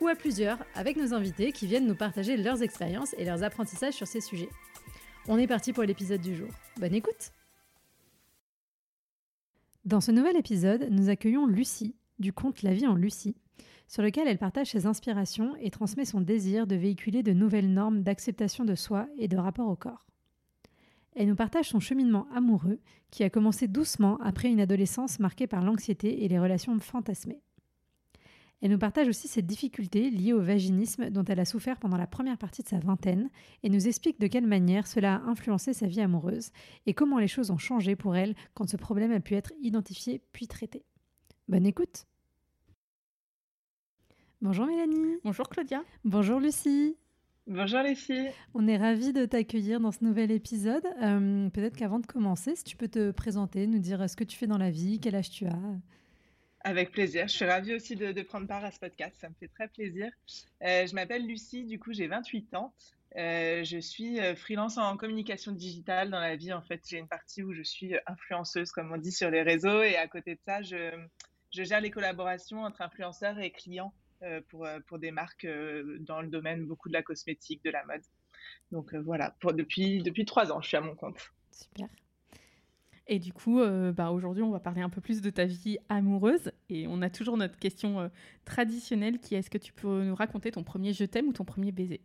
ou à plusieurs avec nos invités qui viennent nous partager leurs expériences et leurs apprentissages sur ces sujets. On est parti pour l'épisode du jour. Bonne écoute Dans ce nouvel épisode, nous accueillons Lucie, du conte La vie en Lucie, sur lequel elle partage ses inspirations et transmet son désir de véhiculer de nouvelles normes d'acceptation de soi et de rapport au corps. Elle nous partage son cheminement amoureux qui a commencé doucement après une adolescence marquée par l'anxiété et les relations fantasmées. Elle nous partage aussi ses difficultés liées au vaginisme dont elle a souffert pendant la première partie de sa vingtaine et nous explique de quelle manière cela a influencé sa vie amoureuse et comment les choses ont changé pour elle quand ce problème a pu être identifié puis traité. Bonne écoute. Bonjour Mélanie. Bonjour Claudia. Bonjour Lucie. Bonjour les filles. On est ravis de t'accueillir dans ce nouvel épisode. Euh, peut-être qu'avant de commencer, si tu peux te présenter, nous dire ce que tu fais dans la vie, quel âge tu as avec plaisir. Je suis ravie aussi de, prendre part à ce podcast. Ça me fait très plaisir. Euh, je m'appelle Lucie, du coup, j'ai 28 ans. Euh, je suis euh, freelance en communication digitale dans la vie. En fait, j'ai une partie où je suis influenceuse, comme on dit sur les réseaux. Et à côté de ça, je, gère les collaborations entre influenceurs et clients pour, des marques dans le domaine beaucoup de la cosmétique, de la mode. Donc voilà, depuis, depuis trois ans, je suis à mon compte. Super. Et du coup, euh, bah, aujourd'hui, on va parler un peu plus de ta vie amoureuse. Et on a toujours notre question euh, traditionnelle qui est est-ce que tu peux nous raconter ton premier je t'aime ou ton premier baiser?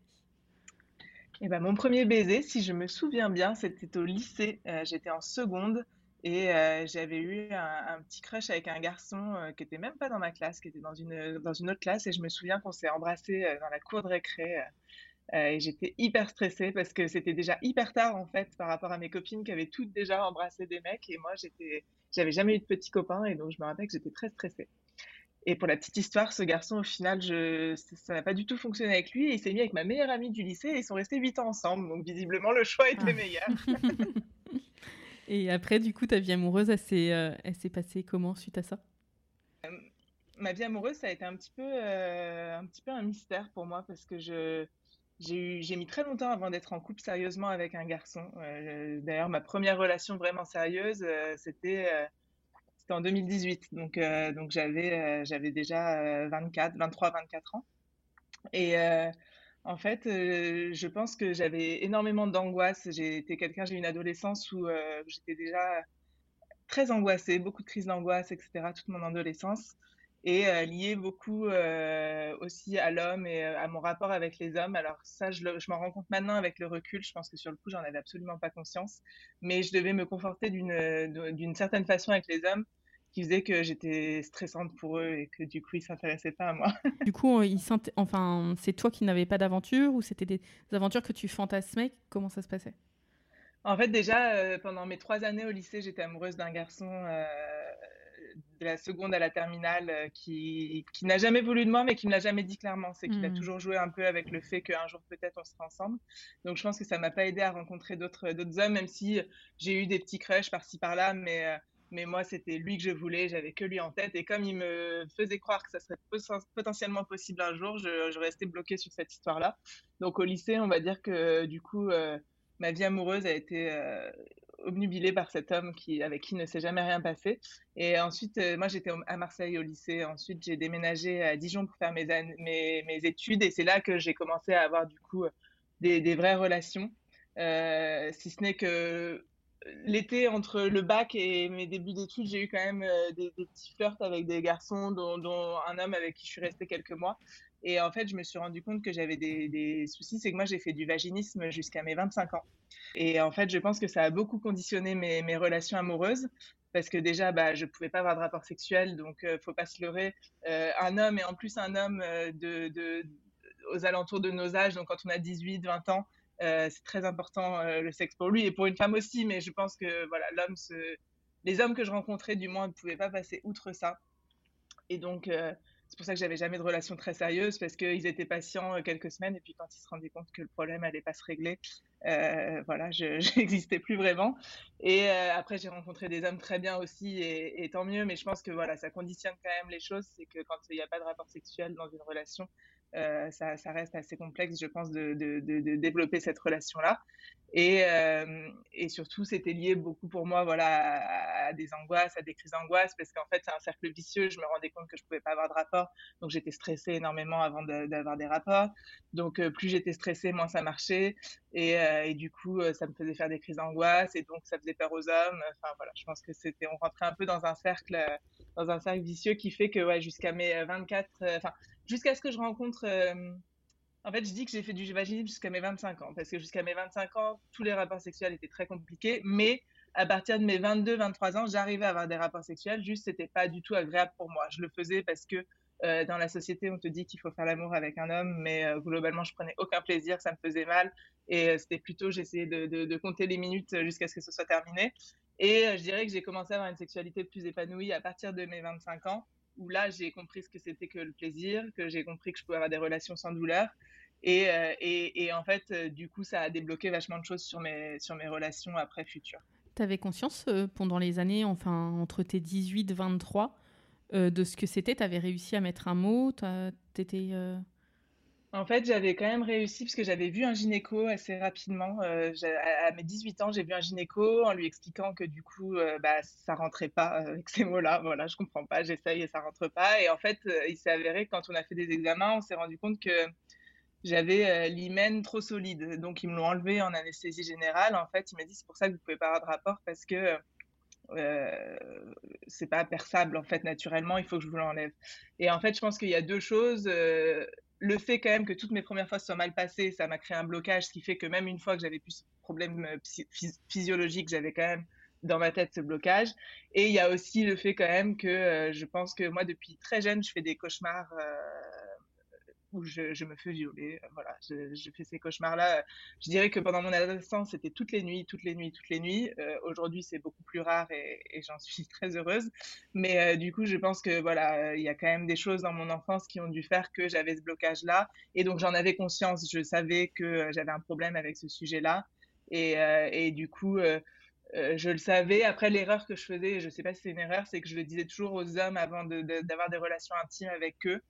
Eh ben, Mon premier baiser, si je me souviens bien, c'était au lycée. Euh, j'étais en seconde et j'avais eu un, petit crush avec un garçon qui était même pas dans ma classe, qui était dans une, dans une autre classe. Et je me souviens qu'on s'est embrassé dans la cour de récré. Euh, j'étais hyper stressée parce que c'était déjà hyper tard en fait par rapport à mes copines qui avaient toutes déjà embrassé des mecs et moi j'étais, j'avais jamais eu de petits copains et donc je me rappelle que j'étais très stressée. Et pour la petite histoire, ce garçon, au final, je... ça n'a pas du tout fonctionné avec lui. Et il s'est mis avec ma meilleure amie du lycée et ils sont restés huit ans ensemble. Donc, visiblement, le choix était ah. meilleur. et après, du coup, ta vie amoureuse, elle s'est, euh, passée comment suite à ça? Euh, Ma vie amoureuse, ça a été un petit peu, un petit peu un mystère pour moi parce que je, j'ai mis très longtemps avant d'être en couple sérieusement avec un garçon. Euh, d'ailleurs, ma première relation vraiment sérieuse, euh, c'était euh, c'était en 2018. Donc, j'avais déjà 24, 23, 24 ans. Et en fait, je pense que j'avais énormément d'angoisse. J'ai quelqu'un, j'ai eu une adolescence où j'étais déjà très angoissée, beaucoup de crises d'angoisse, etc. Toute mon adolescence et euh, lié beaucoup euh, aussi à l'homme et euh, à mon rapport avec les hommes. Alors ça, je, je m'en rends compte maintenant avec le recul. Je pense que sur le coup, j'en avais absolument pas conscience, mais je devais me conforter d'une certaine façon avec les hommes qui faisait que j'étais stressante pour eux et que du coup ils s'intéressaient pas à moi. du coup, ils enfin, c'est toi qui n'avais pas d'aventure ou c'était des aventures que tu fantasmais? Comment ça se passait? En fait, déjà pendant mes trois années au lycée, j'étais amoureuse d'un garçon de la seconde à la terminale euh, qui, qui n'a jamais voulu de moi, mais qui me l'a jamais dit clairement. C'est qu'il a hmm. toujours joué un peu avec le fait qu'un jour peut-être on sera ensemble. Donc je pense que ça m'a pas aidé à rencontrer d'autres hommes, même si j'ai eu des petits crushs par-ci par-là, mais euh, mais moi c'était lui que je voulais, j'avais que lui en tête. Et comme il me faisait croire que ça serait potentiellement possible un jour, je, je restais bloquée sur cette histoire-là. Donc au lycée, on va dire que du coup. Euh, ma vie amoureuse a été obnubilée par cet homme qui, avec qui ne s'est jamais rien passé. Et ensuite, euh, moi, j'étais à Marseille au lycée. Ensuite, j'ai déménagé à Dijon pour faire mes, mes, mes études. Et c'est là que j'ai commencé à avoir, du coup, des, des vraies relations. Euh, si ce n'est que l'été entre le bac et mes débuts d'études, j'ai eu quand même euh, des, petits flirts avec des garçons, dont, un homme avec qui je suis restée quelques mois. Et en fait, je me suis rendu compte que j'avais des, soucis. C'est que moi, j'ai fait du vaginisme jusqu'à mes 25 ans. Et en fait, je pense que ça a beaucoup conditionné mes, relations amoureuses. Parce que déjà, bah, je pouvais pas avoir de rapport sexuel, donc euh, faut pas se leurrer. Euh, un homme, et en plus un homme euh, de, de, aux alentours de nos âges, donc quand on a 18, 20 ans, c'est très important le sexe pour lui et pour une femme aussi. Mais je pense que voilà, l'homme, les hommes que je rencontrais, du moins, ne pouvaient pas passer outre ça. Et donc, c'est pour ça que j'avais jamais de relation très sérieuse parce qu'ils étaient patients quelques semaines et puis quand ils se rendaient compte que le problème allait pas se régler, voilà, je n'existais plus vraiment. Et après, j'ai rencontré des hommes très bien aussi et, et, tant mieux. Mais je pense que voilà, ça conditionne quand même les choses. C'est que quand il n'y a pas de rapport sexuel dans une relation, euh, ça, reste assez complexe, je pense, de, développer cette relation-là. Et, euh, et, surtout, c'était lié beaucoup pour moi voilà, à, des angoisses, à des crises d'angoisse, parce qu'en fait, c'est un cercle vicieux. Je me rendais compte que je ne pouvais pas avoir de rapport, donc j'étais stressée énormément avant d'avoir des rapports. Donc, euh, plus j'étais stressée, moins ça marchait. Et, du coup, ça me faisait faire des crises d'angoisse, et donc ça faisait peur aux hommes. Enfin, voilà, je pense que c'était, on rentrait un peu dans un cercle, dans un cercle vicieux qui fait que, ouais, jusqu'à mes 24, enfin, jusqu'à ce que je rencontre. Euh, en fait, je dis que j'ai fait du vaginisme jusqu'à mes 25 ans, parce que jusqu'à mes 25 ans, tous les rapports sexuels étaient très compliqués, mais à partir de mes 22-23 ans, j'arrivais à avoir des rapports sexuels, juste c'était pas du tout agréable pour moi. Je le faisais parce que euh, dans la société, on te dit qu'il faut faire l'amour avec un homme, mais euh, globalement, je prenais aucun plaisir, ça me faisait mal, et c'était plutôt, j'essayais de, de, compter les minutes jusqu'à ce que ce soit terminé. Et je dirais que j'ai commencé à avoir une sexualité plus épanouie à partir de mes 25 ans, où là, j'ai compris ce que c'était que le plaisir, que j'ai compris que je pouvais avoir des relations sans douleur. Et, euh, et, en fait, euh, du coup, ça a débloqué vachement de choses sur mes, sur mes relations après futures. Tu avais conscience euh, pendant les années, enfin, entre tes 18 23, de ce que c'était? Tu avais réussi à mettre un mot? Tu. En fait, j'avais quand même réussi parce que j'avais vu un gynéco assez rapidement. Euh, à, mes 18 ans, j'ai vu un gynéco en lui expliquant que du coup, euh, bah, ça rentrait pas euh, avec ces mots-là. Voilà, je comprends pas, j'essaye et ça rentre pas. Et en fait, il s'est avéré que quand on a fait des examens, on s'est rendu compte que j'avais l'hymen trop solide. Donc, ils me l'ont enlevé en anesthésie générale. En fait, il m'a dit c'est pour ça que vous pouvez pas avoir de rapport parce que euh, c'est pas perçable en fait naturellement, il faut que je vous l'enlève. Et en fait, je pense qu'il y a deux choses le fait quand même que toutes mes premières fois soient mal passées, ça m'a créé un blocage, ce qui fait que même une fois que j'avais plus ce problème euh, physiologique, j'avais quand même dans ma tête ce blocage. Et il y a aussi le fait quand même que euh, je pense que moi, depuis très jeune, je fais des cauchemars euh, où je, me fais violer. Euh, voilà, je, fais ces cauchemars-là. Je dirais que pendant mon adolescence, c'était toutes les nuits, toutes les nuits, toutes les nuits. Euh, aujourd'hui, c'est beaucoup plus rare et, j'en suis très heureuse. Mais euh, du coup, je pense que voilà, il y a quand même des choses dans mon enfance qui ont dû faire que j'avais ce blocage-là. Et donc, j'en avais conscience. Je savais que j'avais un problème avec ce sujet-là. Et, et, du coup, je le savais. Après, l'erreur que je faisais, je ne sais pas si c'est une erreur, c'est que je le disais toujours aux hommes avant d'avoir des relations intimes avec eux.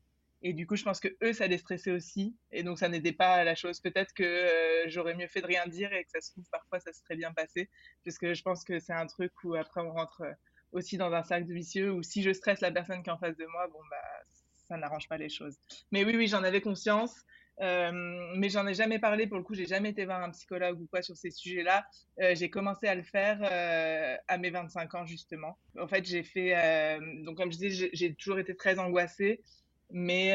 Et du coup, je pense que eux, ça les stressait aussi. Et donc, ça n'aidait pas la chose. Peut-être que euh, j'aurais mieux fait de rien dire et que ça se trouve, parfois, ça serait bien passé. Puisque je pense que c'est un truc où après, on rentre euh, aussi dans un cercle vicieux où si je stresse la personne qui est en face de moi, bon, bah, ça n'arrange pas les choses. Mais oui, oui, j'en avais conscience. Euh, mais j'en ai jamais parlé pour le coup, j'ai jamais été voir un psychologue ou quoi sur ces sujets-là. j'ai commencé à le faire à mes 25 ans justement. En fait, j'ai fait, donc comme je disais, j'ai toujours été très angoissée mais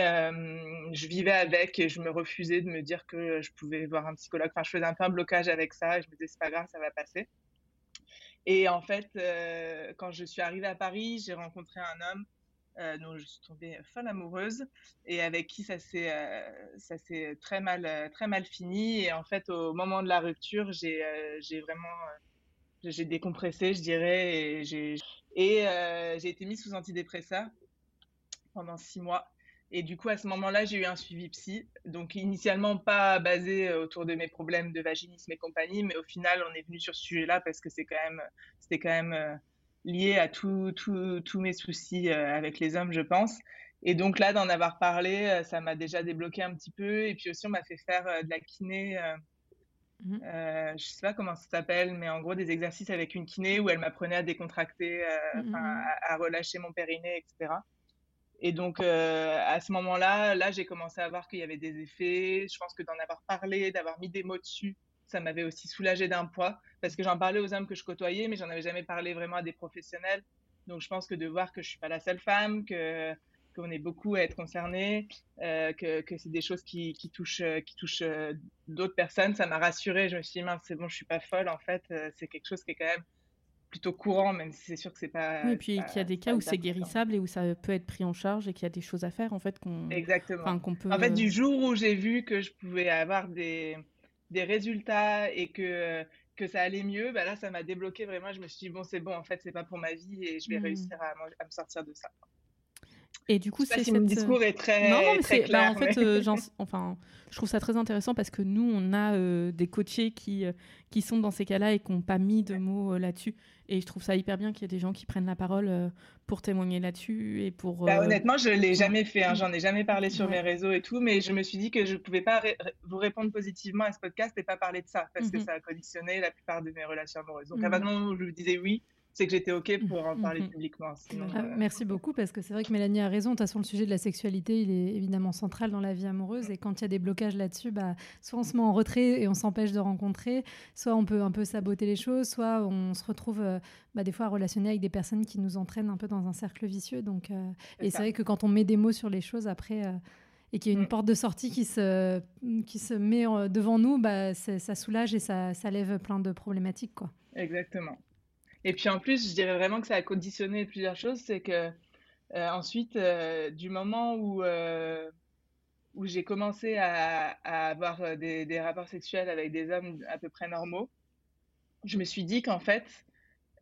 je vivais avec et je me refusais de me dire que je pouvais voir un psychologue. Enfin, je faisais un peu un blocage avec ça et je me disais, c'est pas grave, ça va passer. Et en fait, quand je suis arrivée à Paris, j'ai rencontré un homme dont je suis tombée folle amoureuse et avec qui ça s'est très mal très mal fini. Et en fait, au moment de la rupture, j'ai vraiment j'ai décompressé, je dirais, et j'ai été mise sous antidépresseur pendant six mois. Et du coup, à ce moment-là, j'ai eu un suivi psy. Donc, initialement, pas basé euh, autour de mes problèmes de vaginisme et compagnie, mais au final, on est venu sur ce sujet-là parce que c'est quand même, c'était quand même euh, lié à tous mes soucis euh, avec les hommes, je pense. Et donc là, d'en avoir parlé, ça m'a déjà débloqué un petit peu. Et puis aussi, on m'a fait faire de la kiné. Mmh. je sais pas comment ça s'appelle, mais en gros des exercices avec une kiné où elle m'apprenait à décontracter, mmh, mmh, à, relâcher mon périnée, etc. Et donc, euh, à ce moment-là, là, j'ai commencé à voir qu'il y avait des effets. Je pense que d'en avoir parlé, d'avoir mis des mots dessus, ça m'avait aussi soulagé d'un poids. Parce que j'en parlais aux hommes que je côtoyais, mais j'en avais jamais parlé vraiment à des professionnels. Donc, je pense que de voir que je suis pas la seule femme, que qu'on est beaucoup à être concerné, euh, que, que c'est des choses qui, qui touchent, qui touchent euh, d'autres personnes, ça m'a rassurée. Je me suis dit, mince, c'est bon, je suis pas folle. En fait, c'est quelque chose qui est quand même plutôt courant, même si c'est sûr que c'est pas. Oui, et puis qu'il y a des cas où c'est guérissable et où ça peut être pris en charge et qu'il y a des choses à faire en fait qu'on. Exactement. qu'on peut... En fait, du jour où j'ai vu que je pouvais avoir des, des résultats et que que ça allait mieux, bah là, ça m'a débloqué vraiment. Je me suis dit bon, c'est bon, en fait, c'est pas pour ma vie et je vais mmh. réussir à, à, me sortir de ça. Et du coup, c'est mon discours est très, non, mais très clair. Bah, en fait, enfin, je trouve ça très intéressant parce que nous, on a des coachés qui, qui sont dans ces cas-là et qui n'ont pas mis de mots là-dessus. Et je trouve ça hyper bien qu'il y ait des gens qui prennent la parole euh, pour témoigner là-dessus et pour. Bah, euh, honnêtement, je l'ai jamais fait. Hein. J'en ai jamais parlé sur mes réseaux et tout, mais je me suis dit que je ne pouvais pas vous répondre positivement à ce podcast et pas parler de ça parce que mmh ça a conditionné la plupart de mes relations amoureuses. Donc, à mmh maintenant où je vous disais oui, c'est que j'étais OK pour en parler mmh publiquement. Ah, euh, merci beaucoup, parce que c'est vrai que Mélanie a raison. De toute façon, le sujet de la sexualité, il est évidemment central dans la vie amoureuse. Et quand il y a des blocages là-dessus, bah, soit on se met en retrait et on s'empêche de rencontrer, soit on peut un peu saboter les choses, soit on se retrouve euh, bah, des fois à relationner avec des personnes qui nous entraînent un peu dans un cercle vicieux. Donc, euh, et c'est vrai que quand on met des mots sur les choses, après et qu'il y a une mm. porte de sortie qui se, qui se met devant nous, bah, ça soulage et ça, ça lève plein de problématiques. Quoi. Exactement. Et puis en plus, je dirais vraiment que ça a conditionné plusieurs choses. C'est que euh, ensuite, euh, du moment où, euh, où j'ai commencé à, avoir des, rapports sexuels avec des hommes à peu près normaux, je me suis dit qu'en fait,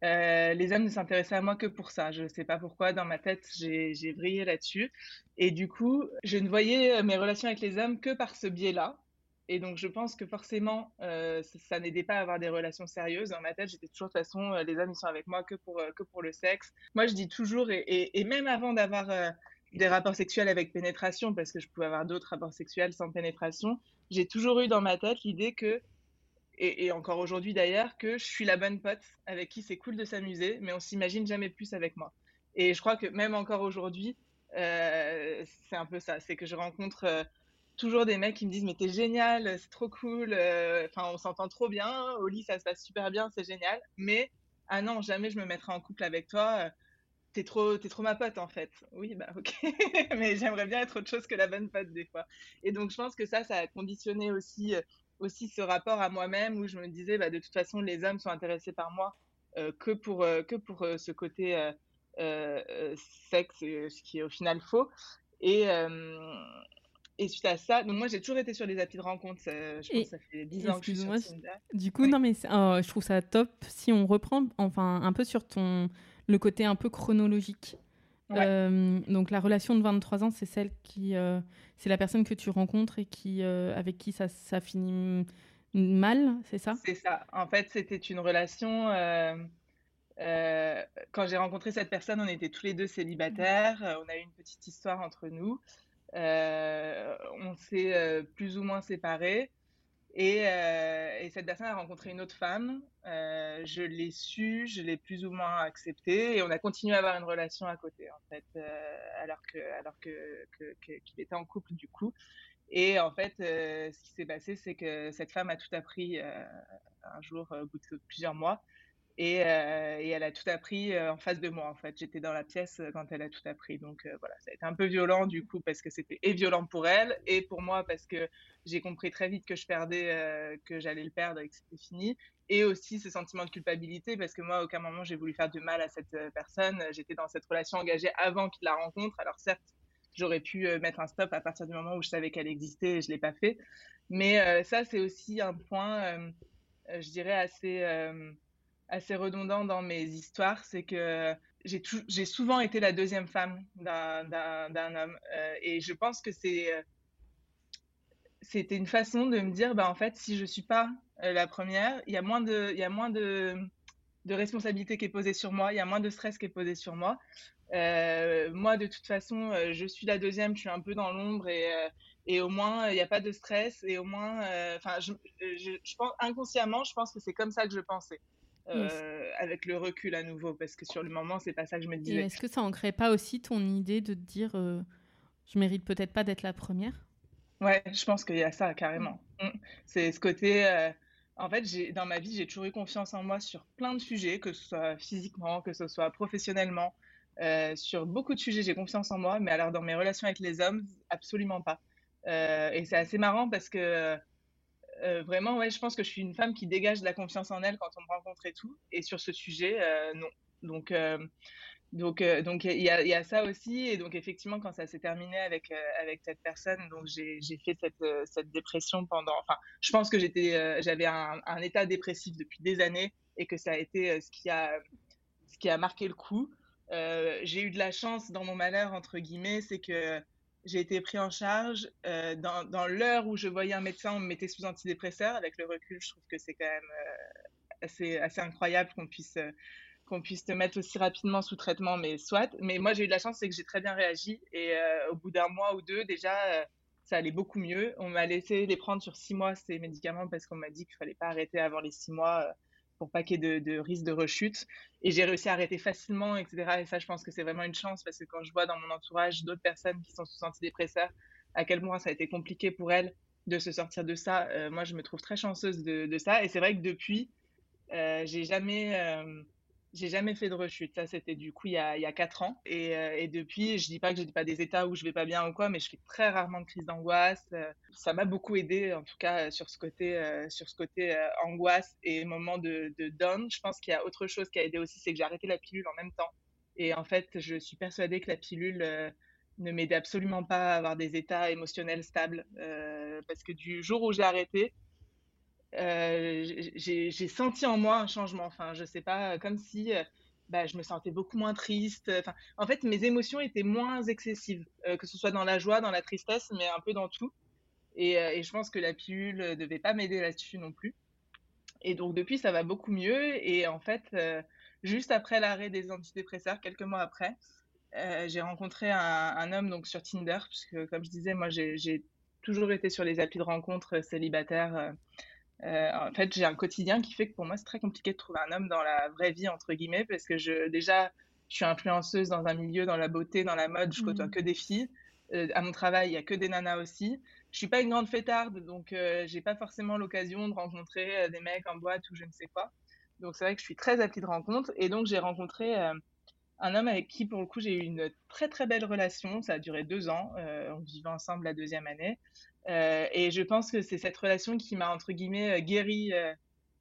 les hommes ne s'intéressaient à moi que pour ça. Je ne sais pas pourquoi, dans ma tête, j'ai vrillé là-dessus. Et du coup, je ne voyais mes relations avec les hommes que par ce biais-là. Et donc, je pense que forcément, euh, ça, n'aidait pas à avoir des relations sérieuses. Dans ma tête, j'étais toujours de toute façon, euh, les hommes, ils sont avec moi que pour, euh, que pour le sexe. Moi, je dis toujours, et, même avant d'avoir des rapports sexuels avec pénétration, parce que je pouvais avoir d'autres rapports sexuels sans pénétration, j'ai toujours eu dans ma tête l'idée que, et, et encore aujourd'hui d'ailleurs, que je suis la bonne pote avec qui c'est cool de s'amuser, mais on s'imagine jamais plus avec moi. Et je crois que même encore aujourd'hui, c'est un peu ça, c'est que je rencontre toujours des mecs qui me disent mais t'es génial, c'est trop cool, euh, enfin on s'entend trop bien, au lit ça se passe super bien, c'est génial, mais ah non jamais je me mettrai en couple avec toi, euh, t'es trop t'es trop ma pote en fait. Oui bah ok, mais j'aimerais bien être autre chose que la bonne pote des fois. Et donc je pense que ça ça a conditionné aussi euh, aussi ce rapport à moi-même où je me disais bah de toute façon les hommes sont intéressés par moi que pour que pour ce côté sexe, ce qui est au final faux. Et, et suite à ça, donc moi j'ai toujours été sur les applis de rencontre, je pense que ça fait 10 ans que je suis sur Tinder. Du coup, non mais oh, je trouve ça top si on reprend enfin un peu sur ton le côté un peu chronologique. Euh, donc la relation de 23 ans, c'est celle qui euh, c'est la personne que tu rencontres et qui euh, avec qui ça, ça finit mal, c'est ça? C'est ça. En fait, c'était une relation quand j'ai rencontré cette personne, on était tous les deux célibataires, on a eu une petite histoire entre nous. Euh, on s'est euh, plus ou moins séparés. Euh, et, cette personne a rencontré une autre femme. je l'ai su, je l'ai plus ou moins accepté, et on a continué à avoir une relation à côté, en fait, alors alors qu'il était en couple du coup. Et en fait, ce qui s'est passé, c'est que cette femme a tout appris un jour, au bout de plusieurs mois, euh, et, elle a tout appris euh, en face de moi, en fait. J'étais dans la pièce euh, quand elle a tout appris. Donc voilà, ça a été un peu violent du coup, parce que c'était et violent pour elle, et pour moi, parce que j'ai compris très vite que je perdais, que j'allais le perdre et que c'était fini. Et aussi ce sentiment de culpabilité, parce que moi, à aucun moment, j'ai voulu faire de mal à cette personne. J'étais dans cette relation engagée avant qu'il la rencontre. Alors certes, j'aurais pu mettre un stop à partir du moment où je savais qu'elle existait et je ne l'ai pas fait. Mais ça, c'est aussi un point, je dirais, assez assez redondant dans mes histoires, c'est que j'ai souvent été la deuxième femme d'un homme. Euh, et je pense que euh, c'était une façon de me dire, bah, en fait, si je ne suis pas euh, la première, il y a moins de, responsabilité qui est posée sur moi, il y a moins de stress qui est posé sur moi. moi, de toute façon, je suis la deuxième, je suis un peu dans l'ombre et, au moins, il n'y a pas de stress et au moins, enfin, inconsciemment, je pense que c'est comme ça que je pensais. Euh, avec le recul à nouveau, parce que sur le moment, c'est pas ça que je me disais. Est-ce que ça ancrait pas aussi ton idée de te dire, euh, je mérite peut-être pas d'être la première? Ouais, je pense qu'il y a ça carrément. Mm. Mm. C'est ce côté. Euh, en fait, dans ma vie, j'ai toujours eu confiance en moi sur plein de sujets, que ce soit physiquement, que ce soit professionnellement. sur beaucoup de sujets, j'ai confiance en moi, mais alors dans mes relations avec les hommes, absolument pas. et c'est assez marrant parce que euh, vraiment, ouais, je pense que je suis une femme qui dégage de la confiance en elle quand on me rencontre et tout. Et sur ce sujet, euh, non. Donc, euh, donc, donc il y, a ça aussi. Et donc, effectivement, quand ça s'est terminé avec avec cette personne, donc j'ai fait cette, cette dépression pendant. Enfin, je pense que j'étais, j'avais un, un, état dépressif depuis des années et que ça a été ce qui a ce qui a marqué le coup. j'ai eu de la chance dans mon malheur, entre guillemets, c'est que j'ai été pris en charge. dans, dans l'heure où je voyais un médecin, on me mettait sous antidépresseur. Avec le recul, je trouve que c'est quand même assez, assez incroyable qu'on puisse qu'on puisse te mettre aussi rapidement sous traitement, mais soit. Mais moi, j'ai eu de la chance, c'est que j'ai très bien réagi. Et euh, au bout d'un mois ou deux, déjà, euh, ça allait beaucoup mieux. On m'a laissé les prendre sur six mois, ces médicaments, parce qu'on m'a dit qu'il fallait pas arrêter avant les six mois euh, pour pas qu'il y ait de, risque de rechute. Et j'ai réussi à arrêter facilement, etc. Et ça, je pense que c'est vraiment une chance, parce que quand je vois dans mon entourage d'autres personnes qui sont sous antidépresseurs, à quel point ça a été compliqué pour elles de se sortir de ça, moi, je me trouve très chanceuse de, de ça. Et c'est vrai que depuis, j'ai jamais j'ai jamais fait de rechute. Ça, c'était du coup il y a, il 4 ans. Et, euh, et, depuis, je dis pas que j'ai pas des états où je vais pas bien ou quoi, mais je fais très rarement de crise d'angoisse. Euh, ça m'a beaucoup aidé, en tout cas, sur ce côté, euh, sur ce côté angoisse et moment de, de down. Je pense qu'il y a autre chose qui a aidé aussi, c'est que j'ai arrêté la pilule en même temps. Et en fait, je suis persuadée que la pilule ne m'aidait absolument pas à avoir des états émotionnels stables. parce que du jour où j'ai arrêté, euh, j'ai senti en moi un changement. Enfin, je sais pas, comme si euh, bah, je me sentais beaucoup moins triste. Enfin, en fait, mes émotions étaient moins excessives, euh, que ce soit dans la joie, dans la tristesse, mais un peu dans tout. Et, je pense que la pilule ne devait pas m'aider là-dessus non plus. Et donc, depuis, ça va beaucoup mieux. Et en fait, juste après l'arrêt des antidépresseurs, quelques mois après, j'ai rencontré un, un, homme donc sur Tinder, puisque comme je disais, moi, j'ai toujours été sur les applis de rencontres célibataires euh, en fait, j'ai un quotidien qui fait que pour moi, c'est très compliqué de trouver un homme dans la vraie vie, entre guillemets, parce que je, déjà, je suis influenceuse dans un milieu, dans la beauté, dans la mode, je côtoie mmh. que des filles. Euh, à mon travail, il y a que des nanas aussi. Je suis pas une grande fêtarde, donc euh, j'ai pas forcément l'occasion de rencontrer des mecs en boîte ou je ne sais quoi. Donc c'est vrai que je suis très appli de rencontre. Et donc j'ai rencontré un homme avec qui, pour le coup, j'ai eu une très très belle relation. Ça a duré deux ans. on vivait ensemble la deuxième année. Euh, et je pense que c'est cette relation qui m'a, entre guillemets, euh, guéri, euh,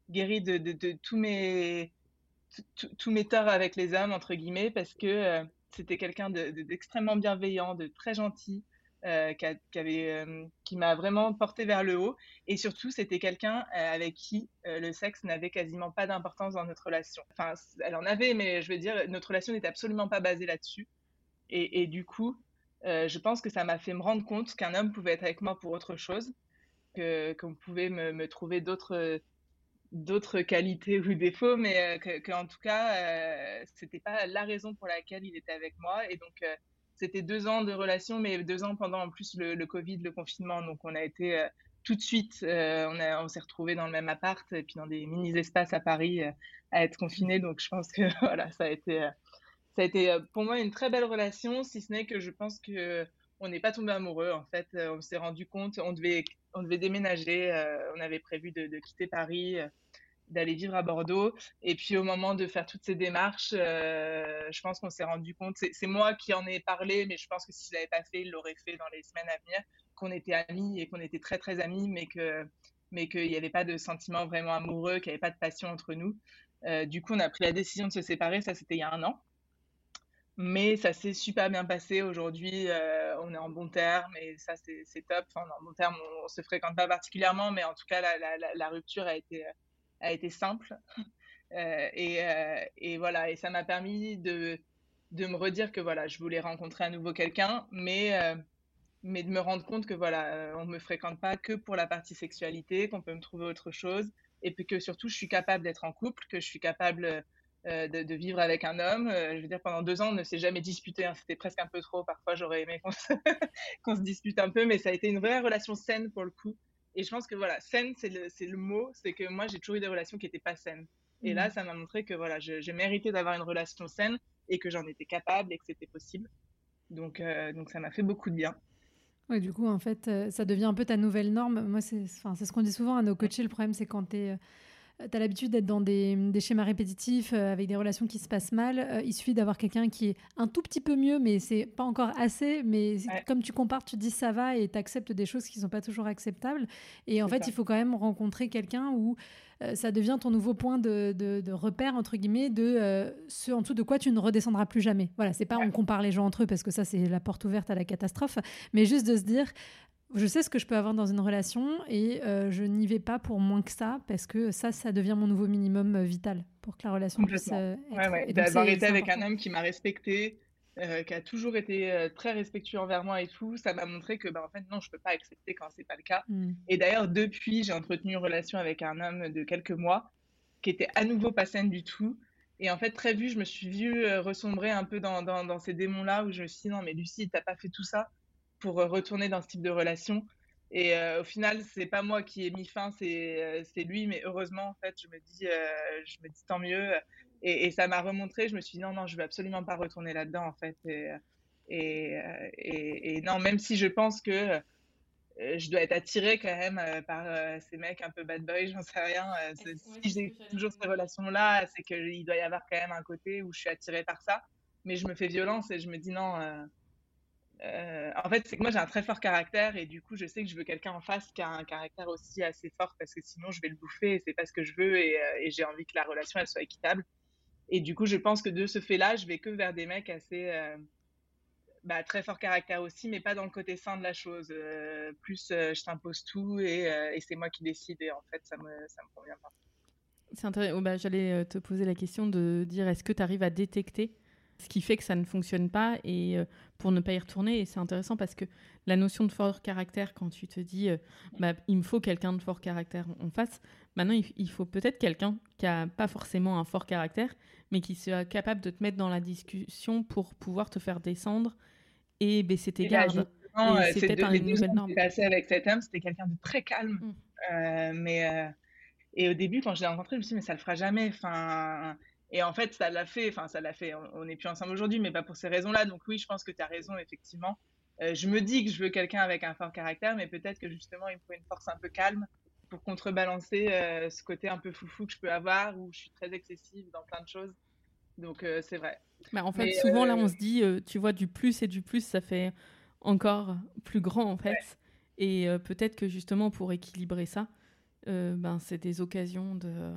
guéri de, de, tous mes tous mes torts avec les hommes, entre guillemets, parce que c'était quelqu'un d'extrêmement bienveillant, de très gentil, qui, avait, qui m'a vraiment porté vers le haut. Et surtout, c'était quelqu'un avec qui le sexe n'avait quasiment pas d'importance dans notre relation. Enfin, elle en avait, mais je veux dire, notre relation n'était absolument pas basée là-dessus. Et, du coup, euh, je pense que ça m'a fait me rendre compte qu'un homme pouvait être avec moi pour autre chose, que qu'on pouvait me, trouver d'autres d'autres qualités ou défauts, mais euh, qu'en tout cas, euh, c'était pas la raison pour laquelle il était avec moi. Et donc, c'était deux ans de relation, mais deux ans pendant en plus le, le Covid, le confinement. Donc, on a été tout de suite, on, on s'est retrouvés dans le même appart et puis dans des mini-espaces à Paris à être confinés. Donc, je pense que voilà, ça a été ça a été euh, pour moi une très belle relation, si ce n'est que je pense que on n'est pas tombé amoureux. En fait, euh, on s'est rendu compte, on devait, on devait déménager, euh, on avait prévu de, quitter Paris, d'aller vivre à Bordeaux. Et puis au moment de faire toutes ces démarches, je pense qu'on s'est rendu compte, c'est moi qui en ai parlé, mais je pense que si je l'avais pas fait, il l'aurait fait dans les semaines à venir, qu'on était amis et qu'on était très très amis, mais que mais qu'il n'y avait pas de sentiment vraiment amoureux, qu'il n'y avait pas de passion entre nous. du coup, on a pris la décision de se séparer, ça c'était il y a un an. Mais ça s'est super bien passé. Aujourd'hui, euh, on est en bon terme et ça, c'est top. Enfin, en bon terme, on, ne se fréquente pas particulièrement, mais en tout cas, la, rupture a été, été simple. Euh, et, euh, voilà, et ça m'a permis de, me redire que voilà, je voulais rencontrer à nouveau quelqu'un, mais, euh, mais de me rendre compte que voilà, on me fréquente pas que pour la partie sexualité, qu'on peut me trouver autre chose, et puis que surtout, je suis capable d'être en couple, que je suis capable euh, de, vivre avec un homme. Euh, je veux dire, pendant deux ans, on ne s'est jamais disputé. Hein. C'était presque un peu trop. Parfois, j'aurais aimé qu'on se, dispute un peu, mais ça a été une vraie relation saine pour le coup. Et je pense que voilà, saine, c'est le, mot. C'est que moi, j'ai toujours eu des relations qui n'étaient pas saines. Et là, mmh. ça m'a montré que voilà, je, méritais d'avoir une relation saine et que j'en étais capable et que c'était possible. Donc, euh, donc ça m'a fait beaucoup de bien. Ouais, du coup, en fait, ça devient un peu ta nouvelle norme. Moi, c'est ce qu'on dit souvent à nos coachés. Le problème, c'est quand tu es tu as l'habitude d'être dans des, schémas répétitifs euh, avec des relations qui se passent mal. Euh, il suffit d'avoir quelqu'un qui est un tout petit peu mieux, mais c'est pas encore assez. Mais comme tu compares, tu dis ça va et tu acceptes des choses qui sont pas toujours acceptables. Et en fait, il faut quand même rencontrer quelqu'un où euh, ça devient ton nouveau point de, de, repère, entre guillemets, de ce en dessous de quoi tu ne redescendras plus jamais. Voilà, c'est pas on compare les gens entre eux parce que ça, c'est la porte ouverte à la catastrophe, mais juste de se dire je sais ce que je peux avoir dans une relation et euh, je n'y vais pas pour moins que ça parce que ça, ça devient mon nouveau minimum euh, vital pour que la relation puisse être... Ouais, D'avoir été avec un homme qui m'a respecté, qui a toujours été très respectueux envers moi et tout, ça m'a montré que, bah, en fait, non, je peux pas accepter quand c'est pas le cas. Mmh. Et d'ailleurs, depuis, j'ai entretenu une relation avec un homme de quelques mois qui était à nouveau pas saine du tout. Et en fait, très vite, je me suis vue ressombrer un peu dans, dans, ces démons-là où je me suis dit, non, mais Lucie, t'as pas fait tout ça pour retourner dans ce type de relation. Et au final, c'est pas moi qui ai mis fin, c'est lui. Mais heureusement, en fait, je me dis, je me dis tant mieux. Et, ça m'a remontré. Je me suis dit non, non, je vais absolument pas retourner là-dedans, en fait. Et, et, non, même si je pense que je dois être attirée quand même par ces mecs un peu bad boy, j'en sais rien. si j'ai toujours ces relations-là, c'est qu'il doit y avoir quand même un côté où je suis attirée par ça. Mais je me fais violence et je me dis non euh, en fait, c'est que moi j'ai un très fort caractère et du coup, je sais que je veux quelqu'un en face qui a un caractère aussi assez fort parce que sinon je vais le bouffer et c'est pas ce que je veux et, euh, j'ai envie que la relation elle soit équitable. Et du coup, je pense que de ce fait-là, je vais que vers des mecs assez euh, bah, très fort caractère aussi, mais pas dans le côté sain de la chose. plus je t'impose tout et, c'est moi qui décide et en fait, ça me, ça me convient pas. C'est intéressant. Oh, bah, j'allais te poser la question de dire est-ce que tu arrives à détecter ce qui fait que ça ne fonctionne pas et euh, pour ne pas y retourner. Et c'est intéressant parce que la notion de fort caractère, quand tu te dis euh, bah, il me faut quelqu'un de fort caractère en face, maintenant il, faut peut-être quelqu'un qui a pas forcément un fort caractère, mais qui soit capable de te mettre dans la discussion pour pouvoir te faire descendre et baisser tes bah, gardes. c'est peut-être un norme. passé avec cet homme, c'était quelqu'un de très calme, mmh. euh, mais et au début quand je l'ai rencontré, je me suis dit mais ça le fera jamais. Enfin et en fait, ça l'a fait, enfin, ça l'a fait. On n'est plus ensemble aujourd'hui, mais pas pour ces raisons-là. Donc, oui, je pense que tu as raison, effectivement. Euh, je me dis que je veux quelqu'un avec un fort caractère, mais peut-être que justement, il me faut une force un peu calme pour contrebalancer euh, ce côté un peu foufou que je peux avoir, où je suis très excessive dans plein de choses. Donc, euh, c'est vrai. Bah, en fait, souvent, là, on se dit, tu vois, du plus et du plus, ça fait encore plus grand, en fait. Et peut-être que justement, pour équilibrer ça, ben, c'est des occasions de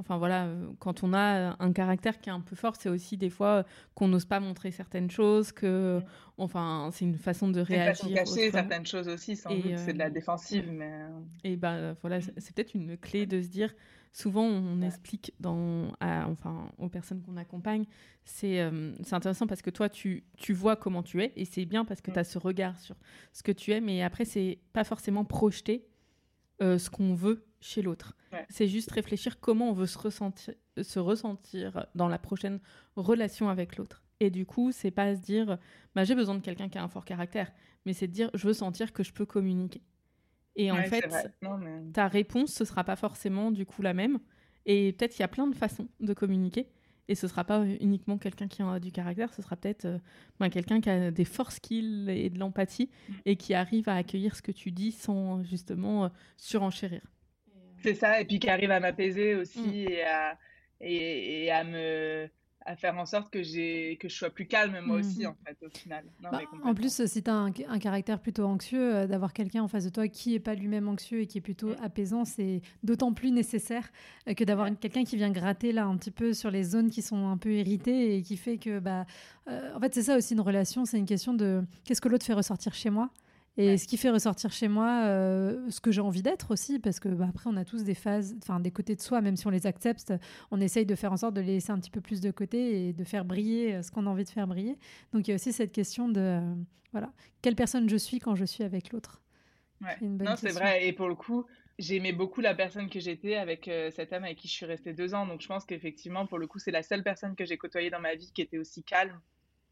Enfin voilà, euh, quand on a un caractère qui est un peu fort, c'est aussi des fois euh, qu'on n'ose pas montrer certaines choses, que, enfin, c'est une façon de réagir. Une façon cacher certaines choses aussi, sans doute, c'est de la euh, défensive, mais. Et ben voilà, c'est peut-être une clé de se dire. Souvent, on explique dans, enfin, aux personnes qu'on accompagne, c'est intéressant parce que toi, tu, tu vois comment tu es et c'est bien parce que tu as ce regard sur ce que tu es, mais après, c'est pas forcément projeter ce qu'on veut chez l'autre. C'est juste réfléchir comment on veut se ressentir, se ressentir dans la prochaine relation avec l'autre. Et du coup, c'est pas se dire bah, j'ai besoin de quelqu'un qui a un fort caractère, mais c'est de dire je veux sentir que je peux communiquer. Et en fait, ta réponse, ce sera pas forcément du coup la même. Et peut-être qu'il y a plein de façons de communiquer. Et ce sera pas uniquement quelqu'un qui a du caractère, ce sera peut-être euh, bah, quelqu'un qui a des forts skills et de l'empathie mm. et qui arrive à accueillir ce que tu dis sans justement euh, surenchérir. C'est ça, et puis qui arrive à m'apaiser aussi mm. et, à, et, à me à faire en sorte que j'ai que je sois plus calme moi mm. aussi en fait au final. Bah, en plus si tu as un, caractère plutôt anxieux euh, d'avoir quelqu'un en face de toi qui est pas lui-même anxieux et qui est plutôt mm. apaisant c'est d'autant plus nécessaire euh, que d'avoir quelqu'un qui vient gratter là un petit peu sur les zones qui sont un peu irritées et qui fait que bah euh, en fait c'est ça aussi une relation c'est une question de qu'est-ce que l'autre fait ressortir chez moi? Et ce qui fait ressortir chez moi euh, ce que j'ai envie d'être aussi, parce que bah, après on a tous des phases, enfin des côtés de soi, même si on les accepte, on essaye de faire en sorte de les laisser un petit peu plus de côté et de faire briller euh, ce qu'on a envie de faire briller. Donc il y a aussi cette question de euh, voilà quelle personne je suis quand je suis avec l'autre? Ouais. Non, c'est vrai. Et pour le coup, j'aimais beaucoup la personne que j'étais avec cet homme avec qui je suis restée deux ans. Donc je pense qu'effectivement, pour le coup, c'est la seule personne que j'ai côtoyée dans ma vie qui était aussi calme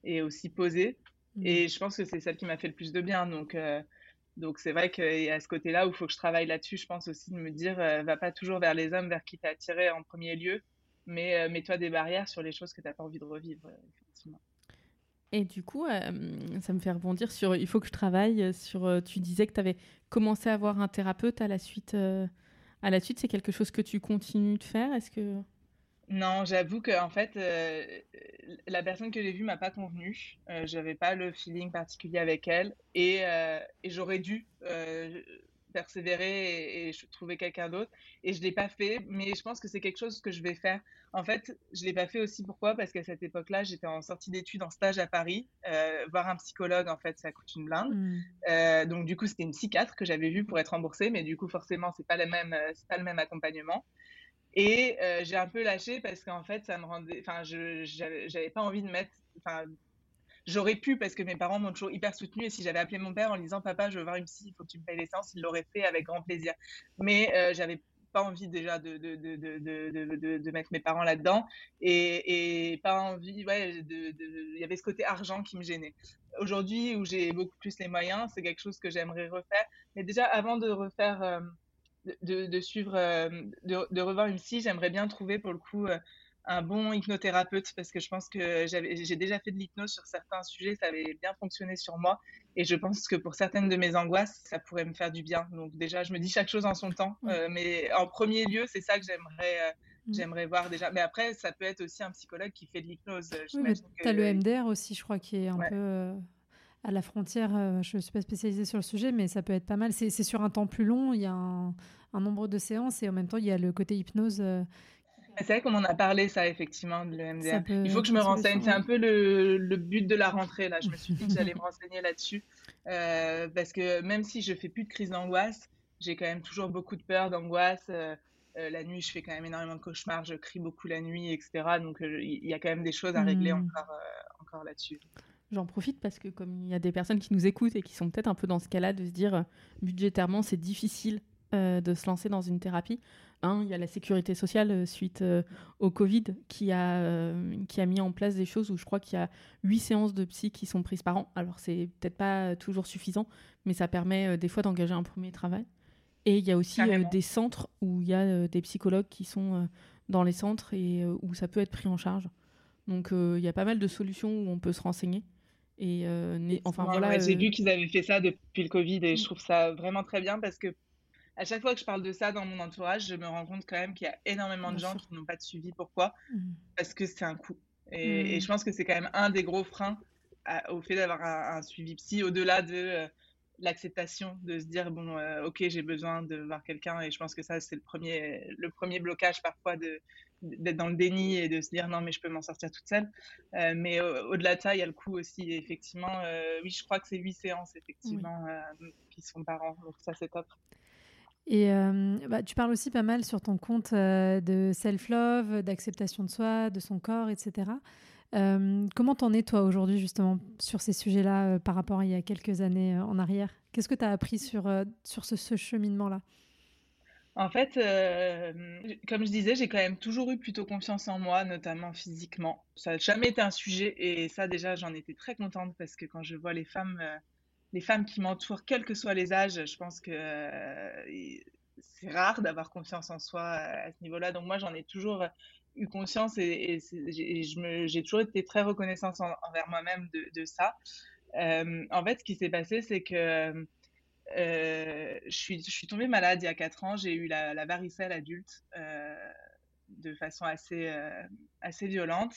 et aussi posée. Et je pense que c'est celle qui m'a fait le plus de bien. Donc, euh, donc c'est vrai a ce côté-là où il faut que je travaille là-dessus. Je pense aussi de me dire, euh, va pas toujours vers les hommes vers qui t'as attiré en premier lieu, mais euh, mets-toi des barrières sur les choses que t'as pas envie de revivre, effectivement. Et du coup, ça me fait rebondir sur il faut que je travaille sur. tu disais que tu avais commencé à avoir un thérapeute à la suite. à la suite, c'est quelque chose que tu continues de faire? Est-ce que non, j'avoue que en fait, euh, la personne que j'ai vue m'a pas convenu. Euh, j'avais pas le feeling particulier avec elle et, euh, et j'aurais dû euh, persévérer et, trouver quelqu'un d'autre. Et je l'ai pas fait, mais je pense que c'est quelque chose que je vais faire. En fait, je l'ai pas fait aussi pourquoi? Parce qu'à cette époque-là, j'étais en sortie d'études, en stage à Paris. voir un psychologue, en fait, ça coûte une blinde. Mmh. donc du coup, c'était une psychiatre que j'avais vue pour être remboursée, mais du coup, forcément, c'est pas même, c'est pas le même accompagnement. Et j'ai un peu lâché parce qu'en fait, ça me rendait. Enfin, je j'avais pas envie de mettre. Enfin, j'aurais pu parce que mes parents m'ont toujours hyper soutenu et si j'avais appelé mon père en disant papa je veux voir une psy il faut que tu me payes l'essence il l'aurait fait avec grand plaisir mais euh, j'avais pas envie déjà de, de, de, de mettre mes parents là-dedans et, et, pas envie ouais il y avait ce côté argent qui me gênait aujourd'hui où j'ai beaucoup plus les moyens c'est quelque chose que j'aimerais refaire mais déjà avant de refaire euh, de, suivre euh, de, revoir une psy j'aimerais bien trouver pour le coup un bon hypnothérapeute parce que je pense que j'ai déjà fait de l'hypnose sur certains sujets, ça avait bien fonctionné sur moi et je pense que pour certaines de mes angoisses, ça pourrait me faire du bien. Donc déjà, je me dis chaque chose en son temps, euh, mais en premier lieu, c'est ça que j'aimerais euh, mmh. j'aimerais voir déjà. Mais après, ça peut être aussi un psychologue qui fait de l'hypnose. Oui, tu as le MDR aussi, je crois, qui est un peu euh, à la frontière. je ne suis pas spécialisée sur le sujet, mais ça peut être pas mal. C'est sur un temps plus long, il y a un, un, nombre de séances et en même temps, il y a le côté hypnose c'est vrai qu'on en a parlé, ça, effectivement, de l'EMDR. Il faut que je me renseigne. C'est un peu le, but de la rentrée, là. Je me suis dit que j'allais me renseigner là-dessus. Euh, parce que même si je fais plus de crise d'angoisse, j'ai quand même toujours beaucoup de peur, d'angoisse. Euh, euh, la nuit, je fais quand même énormément de cauchemars, je crie beaucoup la nuit, etc. Donc, il y a quand même des choses à régler encore, encore là-dessus. J'en profite parce que comme il y a des personnes qui nous écoutent et qui sont peut-être un peu dans ce cas-là, de se dire budgétairement, c'est difficile de se lancer dans une thérapie. Un, il y a la sécurité sociale euh, suite euh, au Covid qui a, euh, qui a mis en place des choses où je crois qu'il y a huit séances de psy qui sont prises par an. Alors, c'est peut-être pas toujours suffisant, mais ça permet des fois d'engager un premier travail. Et il y a aussi des centres où il y a des psychologues qui sont dans les centres et où ça peut être pris en charge. Donc, il y a pas mal de solutions où on peut se renseigner. Et enfin voilà. J'ai vu qu'ils avaient fait ça depuis le Covid et je mm. trouve ça vraiment très bien parce que à chaque fois que je parle de ça dans mon entourage, je me rends compte quand même qu'il y a énormément de gens qui n'ont pas de suivi. Pourquoi? Mmh. Parce que c'est un coût. Et, mmh. je pense que c'est quand même un des gros freins au fait d'avoir un, suivi psy, au-delà de euh, l'acceptation, de se dire, bon, euh, ok, j'ai besoin de voir quelqu'un. Et je pense que ça, c'est le premier, le premier blocage parfois de d'être dans le déni et de se dire non mais je peux m'en sortir toute seule. Euh, mais au-delà de ça il y a le coût aussi effectivement. Oui je crois que c'est huit séances effectivement qui sont par an. Donc ça c'est top. Et euh, bah, tu parles aussi pas mal sur ton compte euh, de self-love, d'acceptation de soi, de son corps, etc. Euh, comment t'en es toi aujourd'hui justement sur ces sujets-là par rapport à il y a quelques années en arrière? Qu'est-ce que tu as appris sur, sur ce, cheminement-là? En fait, comme je disais, j'ai quand même toujours eu plutôt confiance en moi, notamment physiquement. Ça n'a jamais été un sujet et ça déjà j'en étais très contente parce que quand je vois les femmes les femmes qui m'entourent, quels que soient les âges, je pense que euh, c'est rare d'avoir confiance en soi à, ce niveau-là. Donc moi, j'en ai toujours eu conscience et, j'ai toujours été très reconnaissante envers moi-même de, ça. Euh, en fait, ce qui s'est passé, c'est que euh, je, suis, je suis tombée malade il y a 4 ans. J'ai eu la, varicelle adulte de façon assez, assez violente.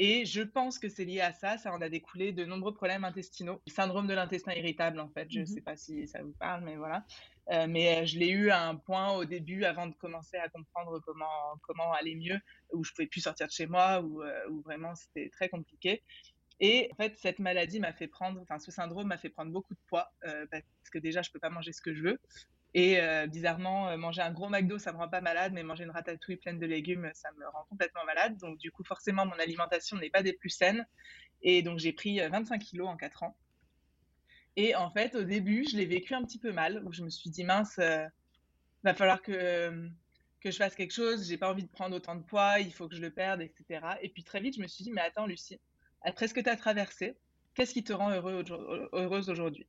Et je pense que c'est lié à ça. Ça en a découlé de nombreux problèmes intestinaux. Le syndrome de l'intestin irritable, en fait. Je ne mmh sais pas si ça vous parle, mais voilà. Euh, mais euh, je l'ai eu à un point au début, avant de commencer à comprendre comment, comment aller mieux, où je pouvais plus sortir de chez moi, où, euh, où vraiment c'était très compliqué. Et en fait, cette maladie m'a fait prendre, enfin, ce syndrome m'a fait prendre beaucoup de poids, parce que déjà, je peux pas manger ce que je veux. Et euh, bizarrement, euh, manger un gros McDo, ça me rend pas malade, mais manger une ratatouille pleine de légumes, ça me rend complètement malade. Donc du coup, forcément, mon alimentation n'est pas des plus saines. Et donc j'ai pris 25 euh, kilos en 4 ans. Et en fait, au début, je l'ai vécu un petit peu mal, où je me suis dit, mince, va falloir que, que je fasse quelque chose, j'ai pas envie de prendre autant de poids, il faut que je le perde, etc. Et puis très vite, je me suis dit, mais attends, Lucie, après ce que tu as traversé, qu'est-ce qui te rend heureux, heureuse aujourd'hui?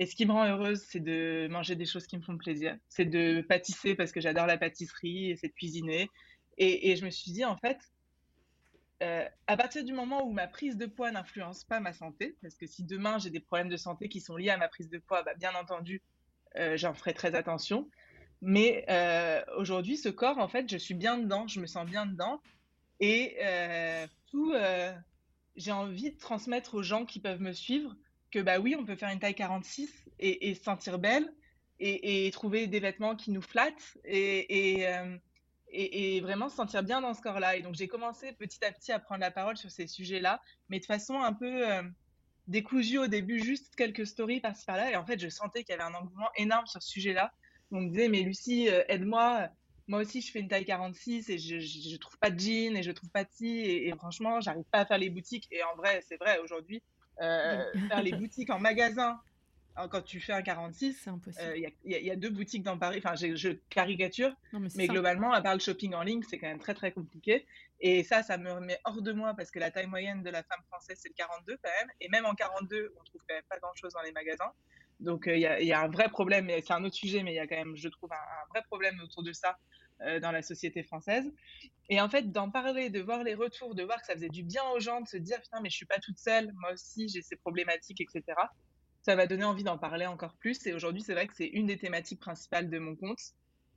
Et ce qui me rend heureuse, c'est de manger des choses qui me font plaisir. C'est de pâtisser parce que j'adore la pâtisserie et c'est de cuisiner. Et, je me suis dit, en fait, euh, à partir du moment où ma prise de poids n'influence pas ma santé, parce que si demain j'ai des problèmes de santé qui sont liés à ma prise de poids, bah, bien entendu, euh, j'en ferai très attention. Mais euh, aujourd'hui, ce corps, en fait, je suis bien dedans, je me sens bien dedans. Et tout, j'ai envie de transmettre aux gens qui peuvent me suivre que bah oui, on peut faire une taille 46 et, se sentir belle et, trouver des vêtements qui nous flattent euh, et, vraiment se sentir bien dans ce corps-là. Et donc j'ai commencé petit à petit à prendre la parole sur ces sujets-là, mais de façon un peu euh, décousue au début, juste quelques stories par-ci par-là. Et en fait, je sentais qu'il y avait un engouement énorme sur ce sujet-là. On me disait, mais Lucie, euh, aide-moi. Moi aussi, je fais une taille 46 et je, je, trouve pas de jean et je trouve pas de ci. Et, et franchement, j'arrive pas à faire les boutiques. Et en vrai, c'est vrai, aujourd'hui, euh, faire les boutiques en magasin, hein, quand tu fais un 46, euh, il y, a deux boutiques dans Paris. Enfin, je caricature, mais, globalement, à part le shopping en ligne, c'est quand même très très compliqué. Et ça, ça me remet hors de moi parce que la taille moyenne de la femme française, c'est le 42 quand même. Et même en 42, on trouve quand même pas grand chose dans les magasins. Donc, il y, a un vrai problème, c'est un autre sujet, mais il y a quand même, je trouve, un vrai problème autour de ça euh, dans la société française. Et en fait, d'en parler, de voir les retours, de voir que ça faisait du bien aux gens, de se dire putain, mais je suis pas toute seule, moi aussi j'ai ces problématiques, etc. Ça va donner envie d'en parler encore plus. Et aujourd'hui, c'est vrai que c'est une des thématiques principales de mon compte,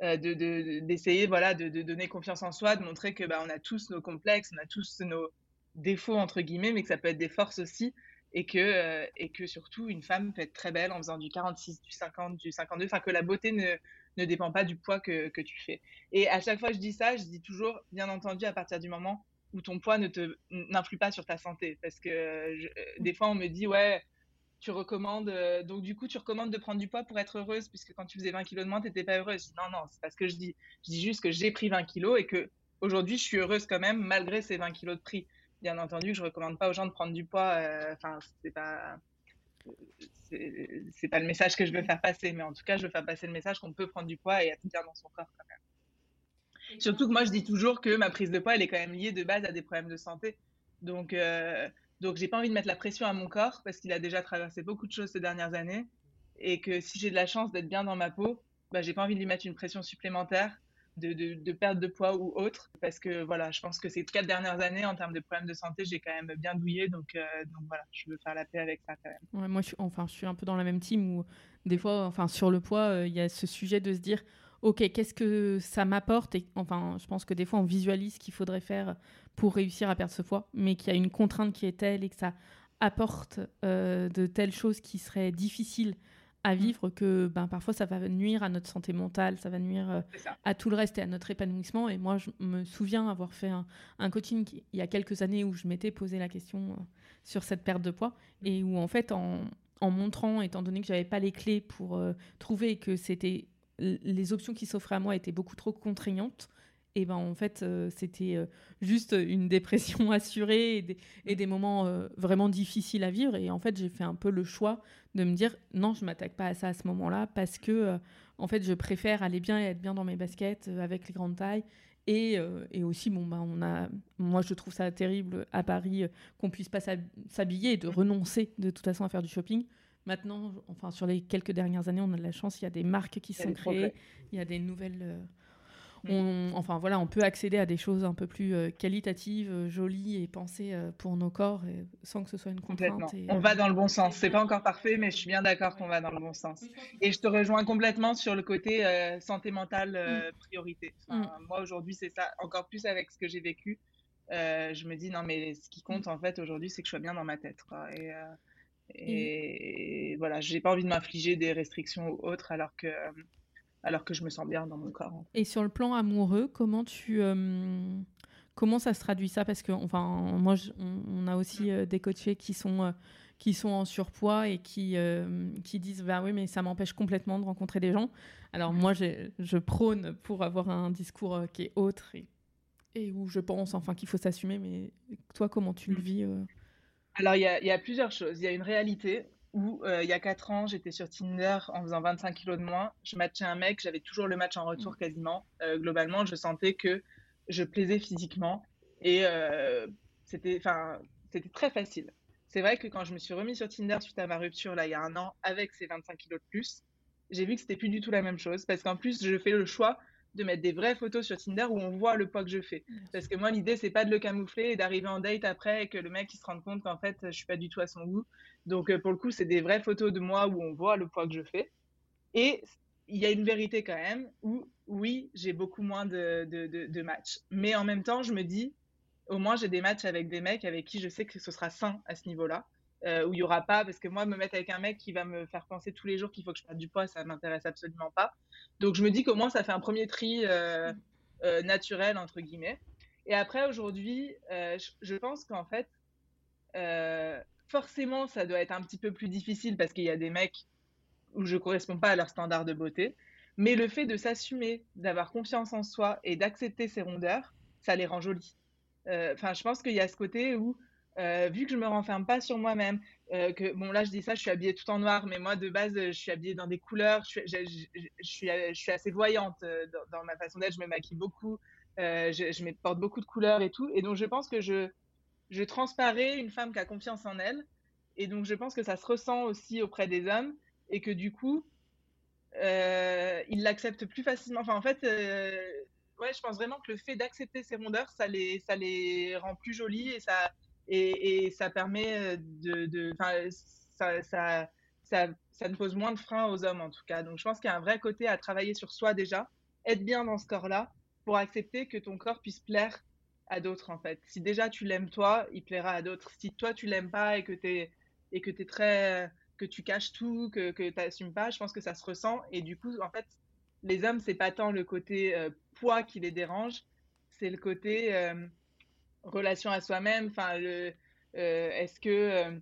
euh, d'essayer de, voilà, de, donner confiance en soi, de montrer que bah, on a tous nos complexes, on a tous nos défauts entre guillemets, mais que ça peut être des forces aussi. Et que, euh, et que surtout, une femme peut être très belle en faisant du 46, du 50, du 52. Enfin, que la beauté ne, ne dépend pas du poids que, que, tu fais. Et à chaque fois que je dis ça, je dis toujours, bien entendu, à partir du moment où ton poids ne te n'influe pas sur ta santé. Parce que euh, des fois, on me dit, ouais, tu recommandes, euh, donc du coup, tu recommandes de prendre du poids pour être heureuse, puisque quand tu faisais 20 kilos de moins, tu n'étais pas heureuse. non, non, c'est pas ce que je dis. Je dis juste que j'ai pris 20 kilos et que aujourd'hui, je suis heureuse quand même, malgré ces 20 kilos de prix. Bien entendu, je recommande pas aux gens de prendre du poids. Euh, enfin, c'est pas c'est pas le message que je veux faire passer, mais en tout cas, je veux faire passer le message qu'on peut prendre du poids et être bien dans son corps quand même. Surtout que moi, je dis toujours que ma prise de poids, elle est quand même liée de base à des problèmes de santé. Donc, euh, donc j'ai pas envie de mettre la pression à mon corps parce qu'il a déjà traversé beaucoup de choses ces dernières années et que si j'ai de la chance d'être bien dans ma peau, bah, j'ai pas envie de lui mettre une pression supplémentaire de, de, perte de poids ou autre. Parce que voilà, je pense que ces quatre dernières années, en termes de problèmes de santé, j'ai quand même bien douillé. Donc, euh, donc voilà, je veux faire la paix avec ça quand même. moi, je suis, enfin, je suis un peu dans la même team où des fois, enfin, sur le poids, euh, il y a ce sujet de se dire. Ok, qu'est-ce que ça m'apporte? Et enfin, je pense que des fois, on visualise ce qu'il faudrait faire pour réussir à perdre ce poids, mais qu'il y a une contrainte qui est telle et que ça apporte euh, de telles choses qui seraient difficiles à mm. vivre que ben, parfois ça va nuire à notre santé mentale, ça va nuire euh, à tout le reste et à notre épanouissement. Et moi, je me souviens avoir fait un, coaching il y a quelques années où je m'étais posé la question euh, sur cette perte de poids mm. et où en fait, en, en montrant, étant donné que j'avais pas les clés pour euh, trouver que c'était les options qui s'offraient à moi étaient beaucoup trop contraignantes, et ben en fait c'était juste une dépression assurée et des, moments vraiment difficiles à vivre. Et en fait j'ai fait un peu le choix de me dire non je m'attaque pas à ça à ce moment-là parce que en fait je préfère aller bien et être bien dans mes baskets avec les grandes tailles. Et, et aussi bon bah on a moi je trouve ça terrible à Paris qu'on puisse pas s'habiller et de renoncer de toute façon à faire du shopping. Maintenant, enfin, sur les quelques dernières années, on a de la chance. Il y a des marques qui sont créées, il y a des nouvelles, on, enfin voilà, on peut accéder à des choses un peu plus euh, qualitatives, euh, jolies et pensées euh, pour nos corps sans que ce soit une contrainte. on va dans le bon sens. C'est pas encore parfait, mais je suis bien d'accord qu'on va dans le bon sens. Et je te rejoins complètement sur le côté santé mentale mm. priorité. Mm. Moi aujourd'hui, c'est ça. Encore plus avec ce que j'ai vécu, je me dis non mais ce qui compte en fait aujourd'hui, c'est que je sois bien dans ma tête. Et, et, voilà, j'ai pas envie de m'infliger des restrictions ou autres alors que alors que je me sens bien dans mon corps. Et sur le plan amoureux, comment tu euh, comment ça se traduit ça? Parce que enfin, moi, on, a aussi euh, des coachés qui sont euh, qui sont en surpoids et qui qui disent bah oui, mais ça m'empêche complètement de rencontrer des gens. Alors moi, je prône pour avoir un discours qui est autre et, et où je pense enfin qu'il faut s'assumer. Mais toi, comment tu le mm. vis alors, il y, y, a plusieurs choses. Il y a une réalité où euh, il y a 4 ans, j'étais sur Tinder en faisant 25 kilos de moins. Je matchais un mec, j'avais toujours le match en retour quasiment. Euh, globalement, je sentais que je plaisais physiquement et euh, c'était très facile. C'est vrai que quand je me suis remis sur Tinder suite à ma rupture là il y a un an avec ces 25 kilos de plus, j'ai vu que c'était plus du tout la même chose parce qu'en plus je fais le choix de mettre des vraies photos sur Tinder où on voit le poids que je fais. Parce que moi, l'idée, c'est pas de le camoufler et d'arriver en date après et que le mec il se rende compte qu'en fait, je suis pas du tout à son goût. Donc, euh, pour le coup, c'est des vraies photos de moi où on voit le poids que je fais. Et il y a une vérité quand même où, oui, j'ai beaucoup moins de, de, de, matchs. Mais en même temps, je me dis, au moins, j'ai des matchs avec des mecs avec qui je sais que ce sera sain à ce niveau-là. Euh, où il y aura pas, parce que moi, me mettre avec un mec qui va me faire penser tous les jours qu'il faut que je perde du poids, ça m'intéresse absolument pas. Donc je me dis qu'au moins ça fait un premier tri euh, euh, naturel, entre guillemets. Et après, aujourd'hui, je, pense qu'en fait, forcément, ça doit être un petit peu plus difficile parce qu'il y a des mecs où je corresponds pas à leur standard de beauté. Mais le fait de s'assumer, d'avoir confiance en soi et d'accepter ses rondeurs, ça les rend jolies. Enfin, je pense qu'il y a ce côté où, euh, vu que je me renferme pas sur moi-même, euh, que bon là je dis ça, je suis habillée tout en noir, mais moi de base je suis habillée dans des couleurs, je suis, je, je suis, assez voyante dans, ma façon d'être, je me maquille beaucoup, je, je porte beaucoup de couleurs et tout, et donc je pense que je, je transparais une femme qui a confiance en elle, et donc je pense que ça se ressent aussi auprès des hommes, et que du coup euh, ils l'acceptent plus facilement. Enfin, en fait, euh, ouais, je pense vraiment que le fait d'accepter ces rondeurs, ça les, ça les rend plus jolies et ça, et, ça permet euh, de, de ça, ça, ça, ça, ne pose moins de freins aux hommes en tout cas. Donc, je pense qu'il y a un vrai côté à travailler sur soi déjà, être bien dans ce corps-là pour accepter que ton corps puisse plaire à d'autres en fait. Si déjà tu l'aimes toi, il plaira à d'autres. Si toi tu l'aimes pas et que tu et que très que tu caches tout, que, que tu n'assumes pas, je pense que ça se ressent. Et du coup, en fait, les hommes, c'est pas tant le côté euh, poids qui les dérange, c'est le côté euh, relation à soi-même. Enfin, le, euh, est-ce que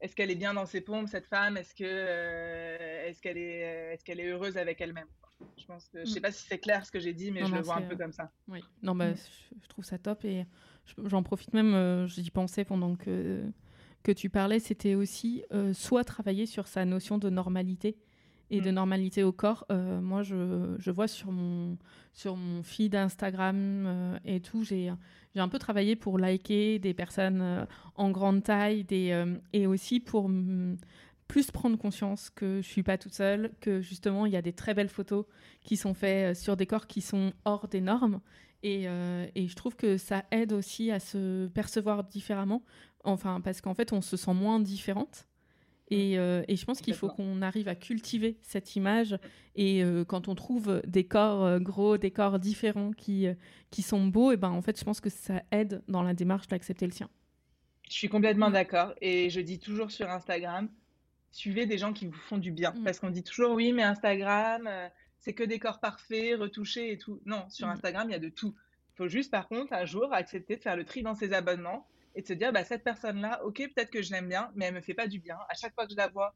est-ce qu'elle est bien dans ses pompes cette femme? Est-ce que est-ce qu'elle est est-ce qu'elle est heureuse avec elle-même? Je pense que je sais mm. pas si c'est clair ce que j'ai dit, mais je le vois un peu comme ça. Oui. Non, bah, mm. je, trouve ça top et j'en profite même. J'y pensais pendant que que tu parlais, c'était aussi euh, soit travailler sur sa notion de normalité et de mm. normalité au corps. Euh, moi, je, je, vois sur mon, sur mon feed Instagram euh, et tout, j'ai un peu travaillé pour liker des personnes en grande taille des, et aussi pour plus prendre conscience que je suis pas toute seule, que justement, il y a des très belles photos qui sont faites sur des corps qui sont hors des normes. Et, et, je trouve que ça aide aussi à se percevoir différemment. Enfin, parce qu'en fait, on se sent moins différente. Et, euh, et je pense qu'il faut qu'on arrive à cultiver cette image. Et euh, quand on trouve des corps euh, gros, des corps différents qui, qui sont beaux, et ben en fait, je pense que ça aide dans la démarche d'accepter le sien. Je suis complètement d'accord. Et je dis toujours sur Instagram, suivez des gens qui vous font du bien. Mm. Parce qu'on dit toujours, oui, mais Instagram, c'est que des corps parfaits, retouchés et tout. Non, sur mm. Instagram, il y a de tout. Il faut juste, par contre, un jour, accepter de faire le tri dans ses abonnements et de se dire, bah, cette personne-là, ok, peut-être que je l'aime bien, mais elle me fait pas du bien. À chaque fois que je la vois,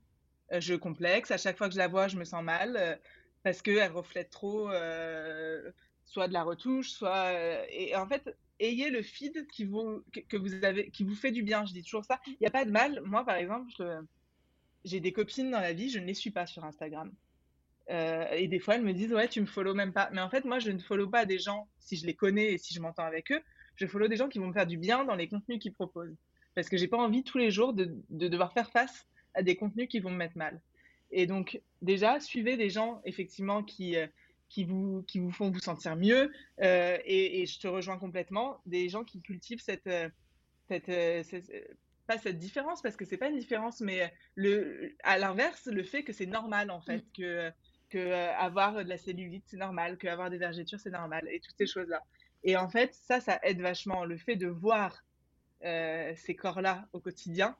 euh, je complexe. À chaque fois que je la vois, je me sens mal euh, parce qu'elle reflète trop euh, soit de la retouche, soit. et en fait, ayez le feed qui vous, que, vous avez, qui vous fait du bien. Je dis toujours ça. Il n'y a pas de mal. Moi, par exemple, j'ai des copines dans la vie, je ne les suis pas sur Instagram. et des fois, elles me disent, ouais, tu me follow même pas. Mais en fait, moi, je ne follow pas des gens si je les connais et si je m'entends avec eux je follow des gens qui vont me faire du bien dans les contenus qu'ils proposent. Parce que j'ai pas envie tous les jours de, devoir faire face à des contenus qui vont me mettre mal. Et donc, déjà, suivez des gens, effectivement, qui, euh, qui, vous, qui vous font vous sentir mieux. Euh, et, je te rejoins complètement. Des gens qui cultivent cette, euh, cette, pas cette différence, parce que c'est pas une différence, mais le, à l'inverse, le fait que c'est normal, en fait, mm. que, que avoir de la cellulite, c'est normal, que avoir des vergetures, c'est normal, et toutes ces choses-là. Et en fait, ça, ça aide vachement. Le fait de voir euh, ces corps-là au quotidien,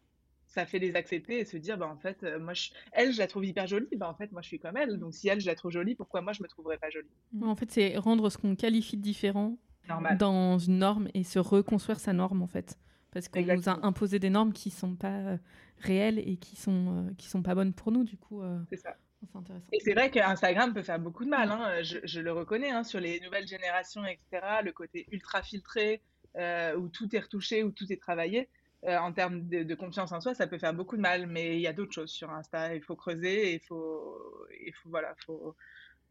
ça fait les accepter et se dire, bah, en fait, euh, moi, je... elle, je la trouve hyper jolie, bah, en fait, moi, je suis comme elle. Donc, si elle, je la trouve jolie, pourquoi moi, je me trouverais pas jolie? En fait, c'est rendre ce qu'on qualifie de différent dans une norme et se reconstruire sa norme, en fait. Parce qu'on nous a imposé des normes qui sont pas euh, réelles et qui sont, qui sont pas bonnes pour nous, du coup. C'est ça. Et c'est vrai qu'Instagram peut faire beaucoup de mal, hein. je, le reconnais, hein, sur les nouvelles générations, etc., le côté ultra filtré, euh, où tout est retouché, où tout est travaillé, euh, en termes de, confiance en soi, ça peut faire beaucoup de mal, mais il y a d'autres choses sur Insta, il faut creuser, il il faut, voilà, faut,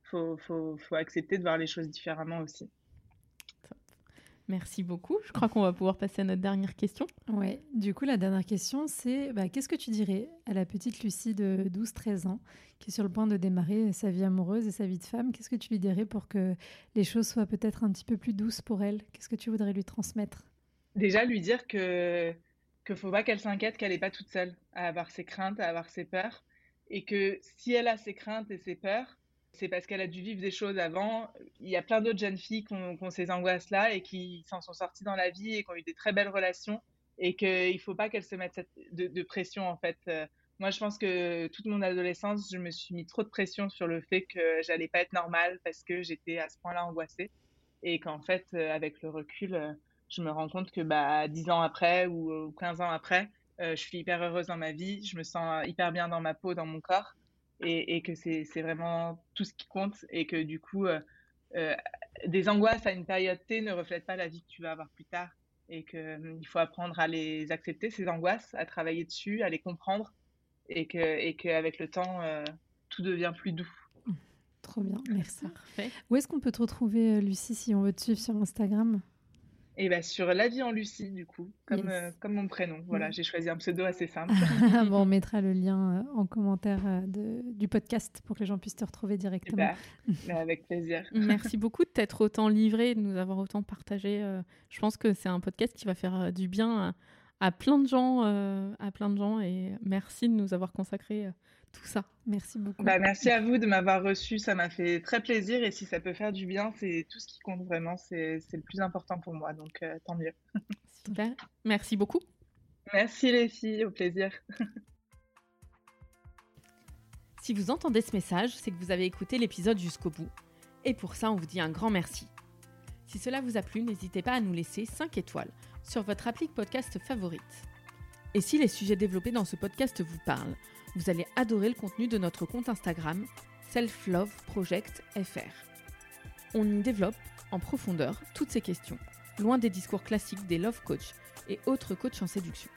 faut, faut, faut accepter de voir les choses différemment aussi. Merci beaucoup. Je crois qu'on va pouvoir passer à notre dernière question. Ouais. Du coup, la dernière question, c'est bah, qu'est-ce que tu dirais à la petite Lucie de 12-13 ans qui est sur le point de démarrer sa vie amoureuse et sa vie de femme Qu'est-ce que tu lui dirais pour que les choses soient peut-être un petit peu plus douces pour elle? Qu'est-ce que tu voudrais lui transmettre? Déjà, lui dire que ne faut pas qu'elle s'inquiète, qu'elle n'est pas toute seule à avoir ses craintes, à avoir ses peurs, et que si elle a ses craintes et ses peurs, c'est parce qu'elle a dû vivre des choses avant. Il y a plein d'autres jeunes filles qui ont, ces angoisses-là et qui s'en sont sorties dans la vie et qui ont eu des très belles relations et qu'il ne faut pas qu'elles se mettent de, pression en fait. Euh, moi, je pense que toute mon adolescence, je me suis mis trop de pression sur le fait que j'allais pas être normale parce que j'étais à ce point-là angoissée et qu'en fait, euh, avec le recul, euh, je me rends compte que bah, 10 ans après ou 15 ans après, je suis hyper heureuse dans ma vie, je me sens hyper bien dans ma peau, dans mon corps et, que c'est vraiment tout ce qui compte et que du coup, euh, euh, des angoisses à une période T ne reflètent pas la vie que tu vas avoir plus tard et qu'il faut apprendre à les accepter, ces angoisses, à travailler dessus, à les comprendre et qu'avec et le temps, tout devient plus doux. Trop bien, merci. Où est-ce qu'on peut te retrouver, Lucie, si on veut te suivre sur Instagram? Et bien, sur La vie en Lucie, du coup, comme, euh, comme mon prénom. Voilà, j'ai choisi un pseudo assez simple. bon, on mettra le lien euh, en commentaire euh, de, du podcast pour que les gens puissent te retrouver directement. Ben, avec plaisir. Merci beaucoup de t'être autant livré, de nous avoir autant partagé. je pense que c'est un podcast qui va faire du bien à, plein de gens, à plein de gens. Et merci de nous avoir consacré tout ça. Merci beaucoup. Bah, merci à vous de m'avoir reçu, ça m'a fait très plaisir et si ça peut faire du bien, c'est tout ce qui compte vraiment, c'est le plus important pour moi, donc euh, tant mieux. Super, merci beaucoup. Merci les filles, au plaisir. si vous entendez ce message, c'est que vous avez écouté l'épisode jusqu'au bout et pour ça on vous dit un grand merci. Si cela vous a plu, n'hésitez pas à nous laisser 5 étoiles sur votre appli podcast favorite. Et si les sujets développés dans ce podcast vous parlent, vous allez adorer le contenu de notre compte Instagram Self Project FR. On y développe en profondeur toutes ces questions, loin des discours classiques des love coach et autres coachs en séduction.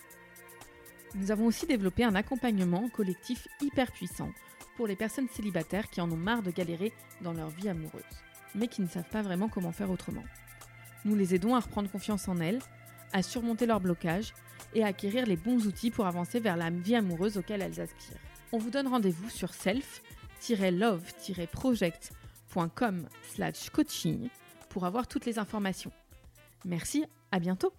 Nous avons aussi développé un accompagnement collectif hyper puissant pour les personnes célibataires qui en ont marre de galérer dans leur vie amoureuse, mais qui ne savent pas vraiment comment faire autrement. Nous les aidons à reprendre confiance en elles, à surmonter leurs blocages et acquérir les bons outils pour avancer vers la vie amoureuse auquel elles aspirent. On vous donne rendez-vous sur self-love-project.com slash coaching pour avoir toutes les informations. Merci, à bientôt